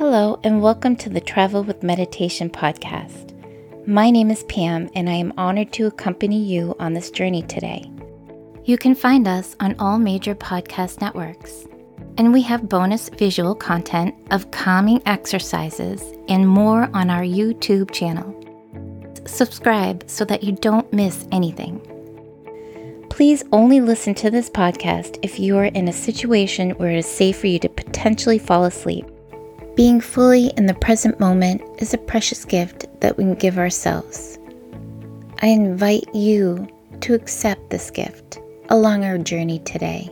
Hello, and welcome to the Travel with Meditation podcast. My name is Pam, and I am honored to accompany you on this journey today. You can find us on all major podcast networks, and we have bonus visual content of calming exercises and more on our YouTube channel. Subscribe so that you don't miss anything. Please only listen to this podcast if you are in a situation where it is safe for you to potentially fall asleep. Being fully in the present moment is a precious gift that we can give ourselves. I invite you to accept this gift along our journey today.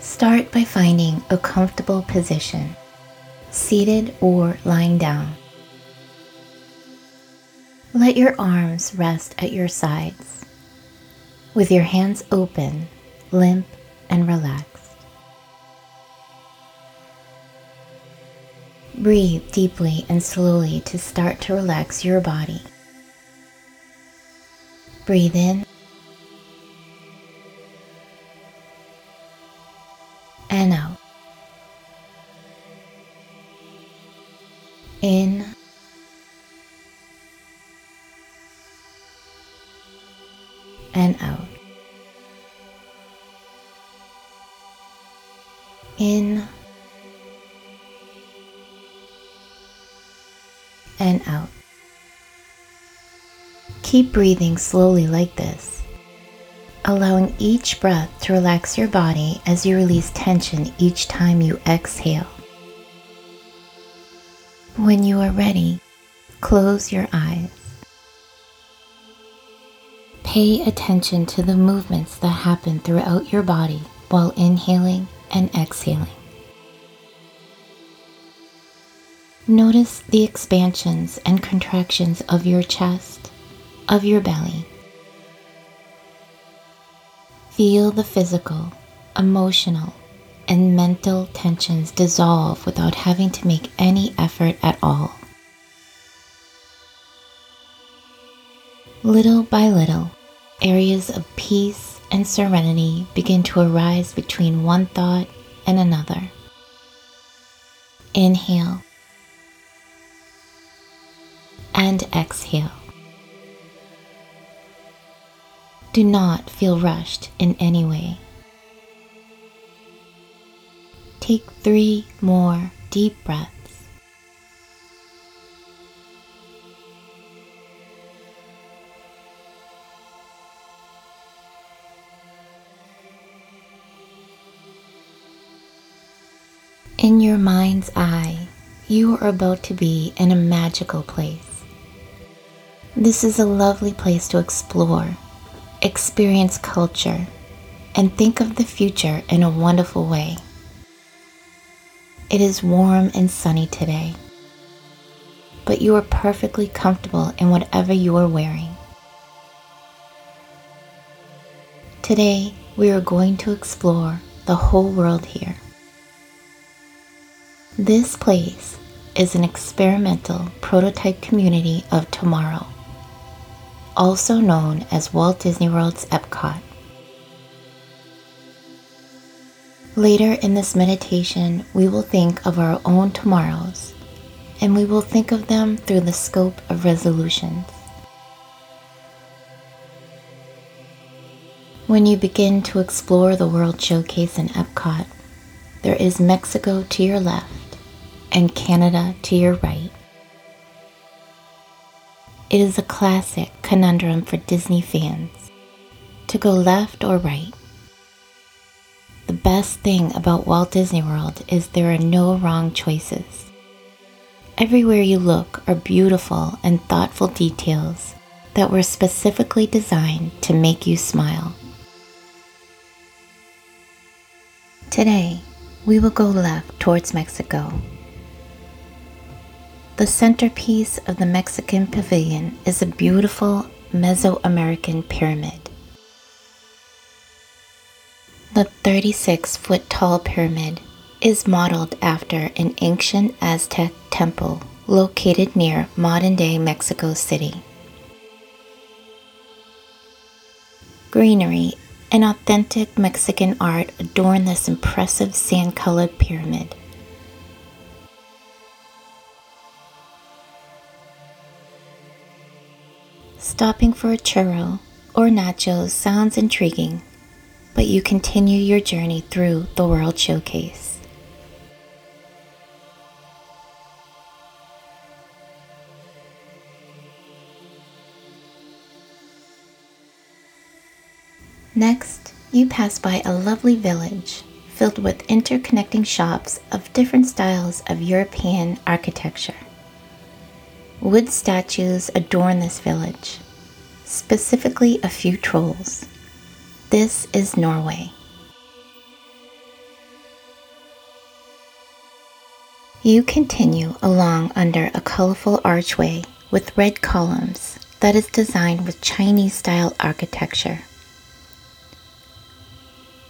Start by finding a comfortable position, seated or lying down. Let your arms rest at your sides. With your hands open, limp, and relaxed. Breathe deeply and slowly to start to relax your body. Breathe in and out. Keep breathing slowly like this, allowing each breath to relax your body as you release tension each time you exhale. When you are ready, close your eyes. Pay attention to the movements that happen throughout your body while inhaling and exhaling. Notice the expansions and contractions of your chest, of your belly. Feel the physical, emotional, and mental tensions dissolve without having to make any effort at all. Little by little, areas of peace and serenity begin to arise between one thought and another. Inhale and exhale. Do not feel rushed in any way. Take three more deep breaths. In your mind's eye, you are about to be in a magical place. This is a lovely place to explore, experience culture, and think of the future in a wonderful way. It is warm and sunny today, but you are perfectly comfortable in whatever you are wearing. Today, we are going to explore the whole world here. This place is an experimental prototype community of tomorrow, also known as Walt Disney World's Epcot. Later in this meditation, we will think of our own tomorrows, and we will think of them through the scope of resolutions. When you begin to explore the World Showcase in Epcot, there is Mexico to your left and Canada to your right. It is a classic conundrum for Disney fans to go left or right. The best thing about Walt Disney World is there are no wrong choices. Everywhere you look are beautiful and thoughtful details that were specifically designed to make you smile. Today, we will go left towards Mexico the centerpiece of the Mexican pavilion is a beautiful Mesoamerican pyramid. The 36 foot tall pyramid is modeled after an ancient Aztec temple located near modern day Mexico City. Greenery and authentic Mexican art adorn this impressive sand colored pyramid. Stopping for a churro or nachos sounds intriguing, but you continue your journey through the World Showcase. Next, you pass by a lovely village filled with interconnecting shops of different styles of European architecture. Wood statues adorn this village, specifically a few trolls. This is Norway. You continue along under a colorful archway with red columns that is designed with Chinese style architecture.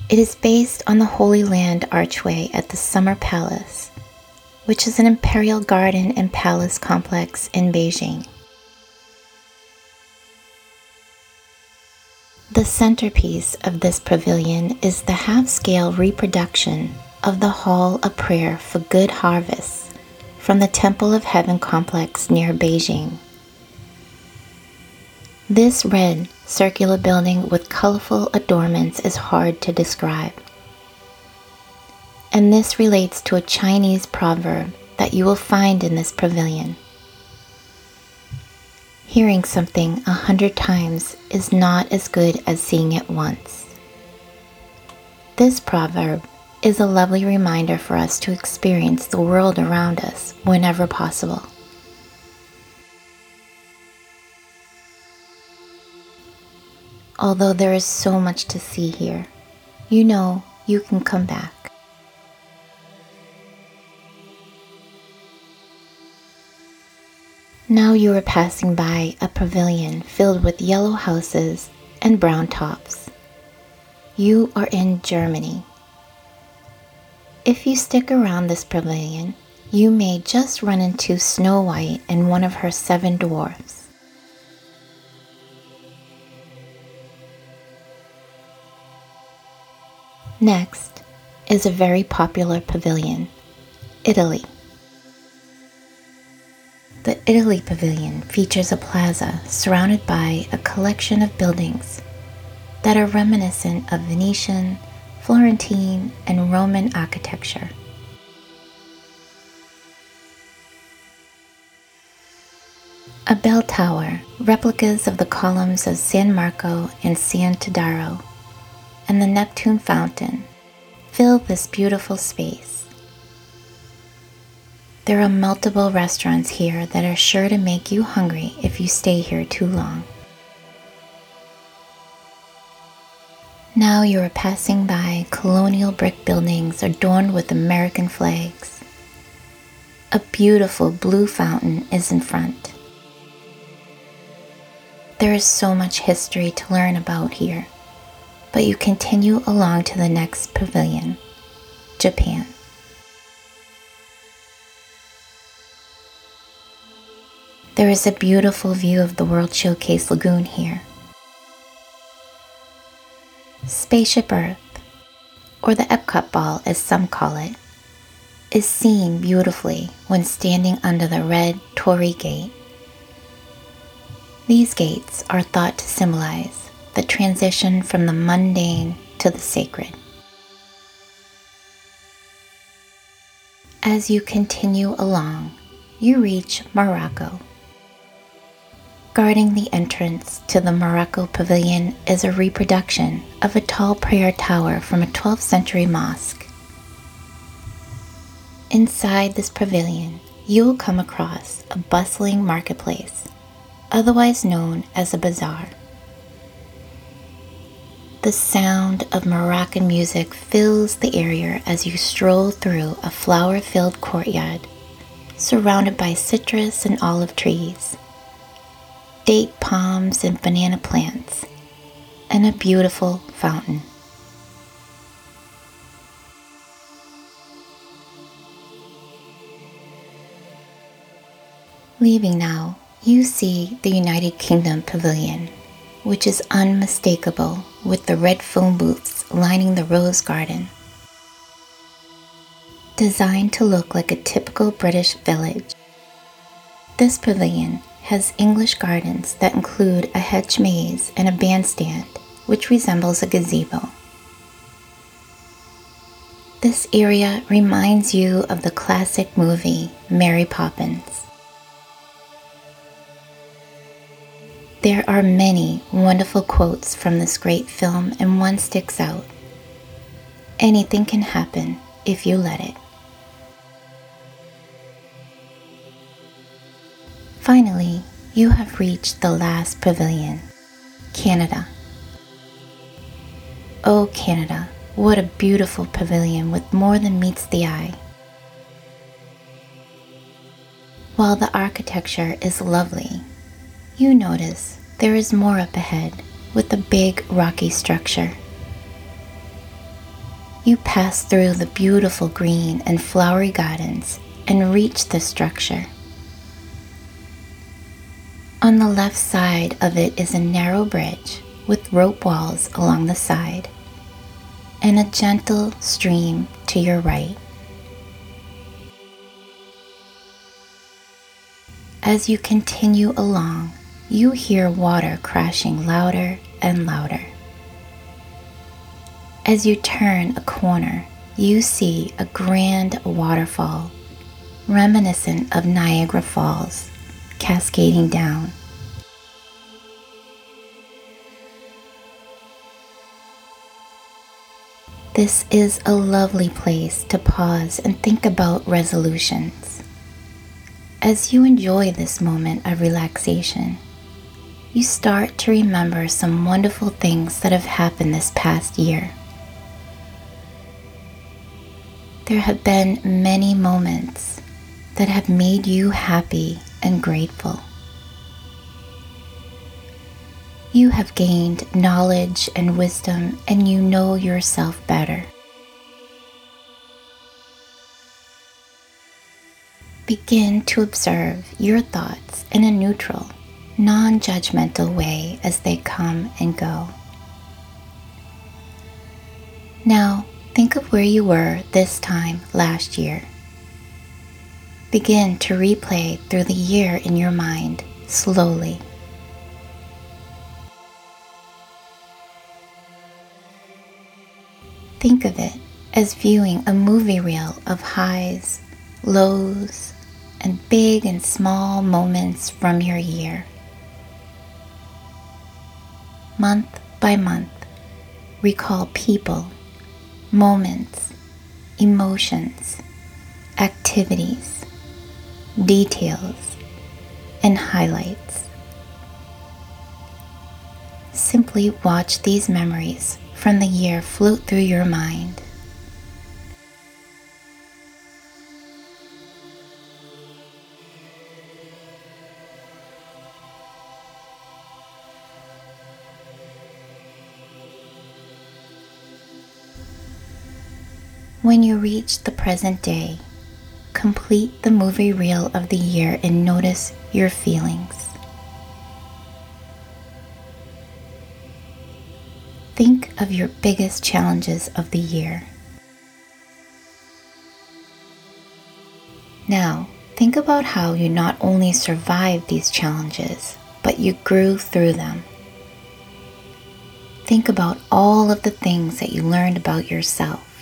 It is based on the Holy Land Archway at the Summer Palace which is an imperial garden and palace complex in Beijing. The centerpiece of this pavilion is the half scale reproduction of the Hall of Prayer for Good Harvests from the Temple of Heaven complex near Beijing. This red circular building with colorful adornments is hard to describe and this relates to a Chinese proverb that you will find in this pavilion. Hearing something a hundred times is not as good as seeing it once. This proverb is a lovely reminder for us to experience the world around us whenever possible. Although there is so much to see here, you know you can come back. Now you are passing by a pavilion filled with yellow houses and brown tops. You are in Germany. If you stick around this pavilion, you may just run into Snow White and one of her seven dwarfs. Next is a very popular pavilion, Italy. Italy Pavilion features a plaza surrounded by a collection of buildings that are reminiscent of Venetian, Florentine, and Roman architecture. A bell tower, replicas of the columns of San Marco and San Teodoro, and the Neptune fountain fill this beautiful space. There are multiple restaurants here that are sure to make you hungry if you stay here too long. Now you are passing by colonial brick buildings adorned with American flags. A beautiful blue fountain is in front. There is so much history to learn about here, but you continue along to the next pavilion, Japan. There is a beautiful view of the World Showcase Lagoon here. Spaceship Earth, or the Epcot Ball as some call it, is seen beautifully when standing under the red Torii Gate. These gates are thought to symbolize the transition from the mundane to the sacred. As you continue along, you reach Morocco. Guarding the entrance to the Morocco Pavilion is a reproduction of a tall prayer tower from a 12th century mosque. Inside this pavilion, you will come across a bustling marketplace, otherwise known as a bazaar. The sound of Moroccan music fills the area as you stroll through a flower filled courtyard surrounded by citrus and olive trees date palms and banana plants, and a beautiful fountain. Leaving now, you see the United Kingdom Pavilion, which is unmistakable with the red phone booths lining the rose garden. Designed to look like a typical British village, this pavilion has English gardens that include a hedge maze and a bandstand, which resembles a gazebo. This area reminds you of the classic movie Mary Poppins. There are many wonderful quotes from this great film, and one sticks out. Anything can happen if you let it. Finally, you have reached the last pavilion, Canada. Oh, Canada, what a beautiful pavilion with more than meets the eye. While the architecture is lovely, you notice there is more up ahead with a big rocky structure. You pass through the beautiful green and flowery gardens and reach the structure. On the left side of it is a narrow bridge with rope walls along the side and a gentle stream to your right. As you continue along, you hear water crashing louder and louder. As you turn a corner, you see a grand waterfall, reminiscent of Niagara Falls, cascading down. This is a lovely place to pause and think about resolutions. As you enjoy this moment of relaxation, you start to remember some wonderful things that have happened this past year. There have been many moments that have made you happy and grateful. You have gained knowledge and wisdom, and you know yourself better. Begin to observe your thoughts in a neutral non judgmental way as they come and go. Now, think of where you were this time last year. Begin to replay through the year in your mind slowly. Think of it as viewing a movie reel of highs, lows, and big and small moments from your year month by month, recall people, moments, emotions, activities, details, and highlights. Simply watch these memories from the year float through your mind. When you reach the present day, complete the movie reel of the year and notice your feelings. Think of your biggest challenges of the year. Now, think about how you not only survived these challenges, but you grew through them. Think about all of the things that you learned about yourself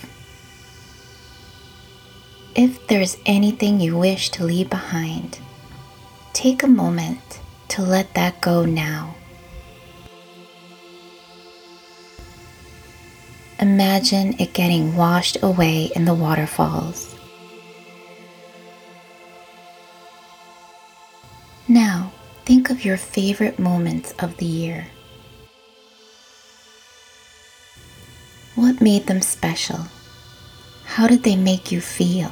if there's anything you wish to leave behind, take a moment to let that go now. Imagine it getting washed away in the waterfalls. Now, think of your favorite moments of the year. What made them special? How did they make you feel?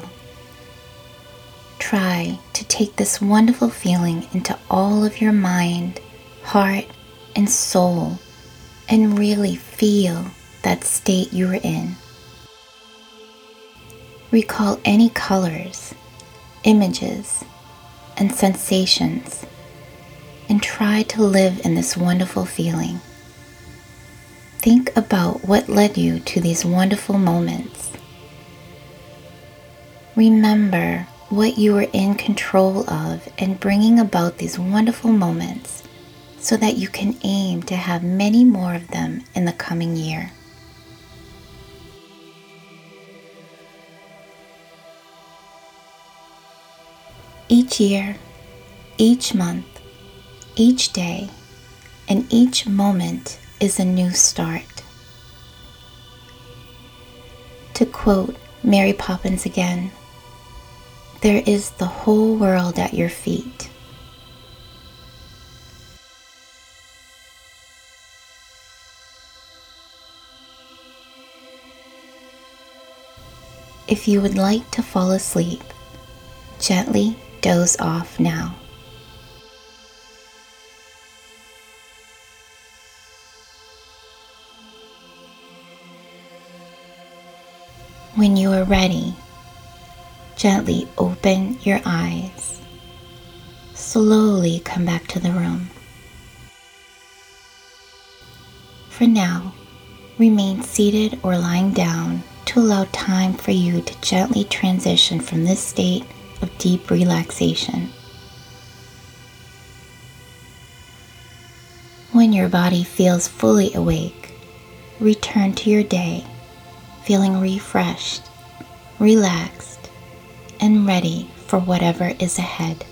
Try to take this wonderful feeling into all of your mind, heart, and soul and really feel that state you're in. Recall any colors, images, and sensations and try to live in this wonderful feeling. think about what led you to these wonderful moments. Remember what you were in control of and bringing about these wonderful moments so that you can aim to have many more of them in the coming year. Each year, each month, each day, and each moment is a new start. To quote Mary Poppins again, there is the whole world at your feet. If you would like to fall asleep, gently doze off now. When you are ready, gently open your eyes. Slowly come back to the room. For now, remain seated or lying down to allow time for you to gently transition from this state of deep relaxation. When your body feels fully awake, return to your day feeling refreshed, relaxed, and ready for whatever is ahead.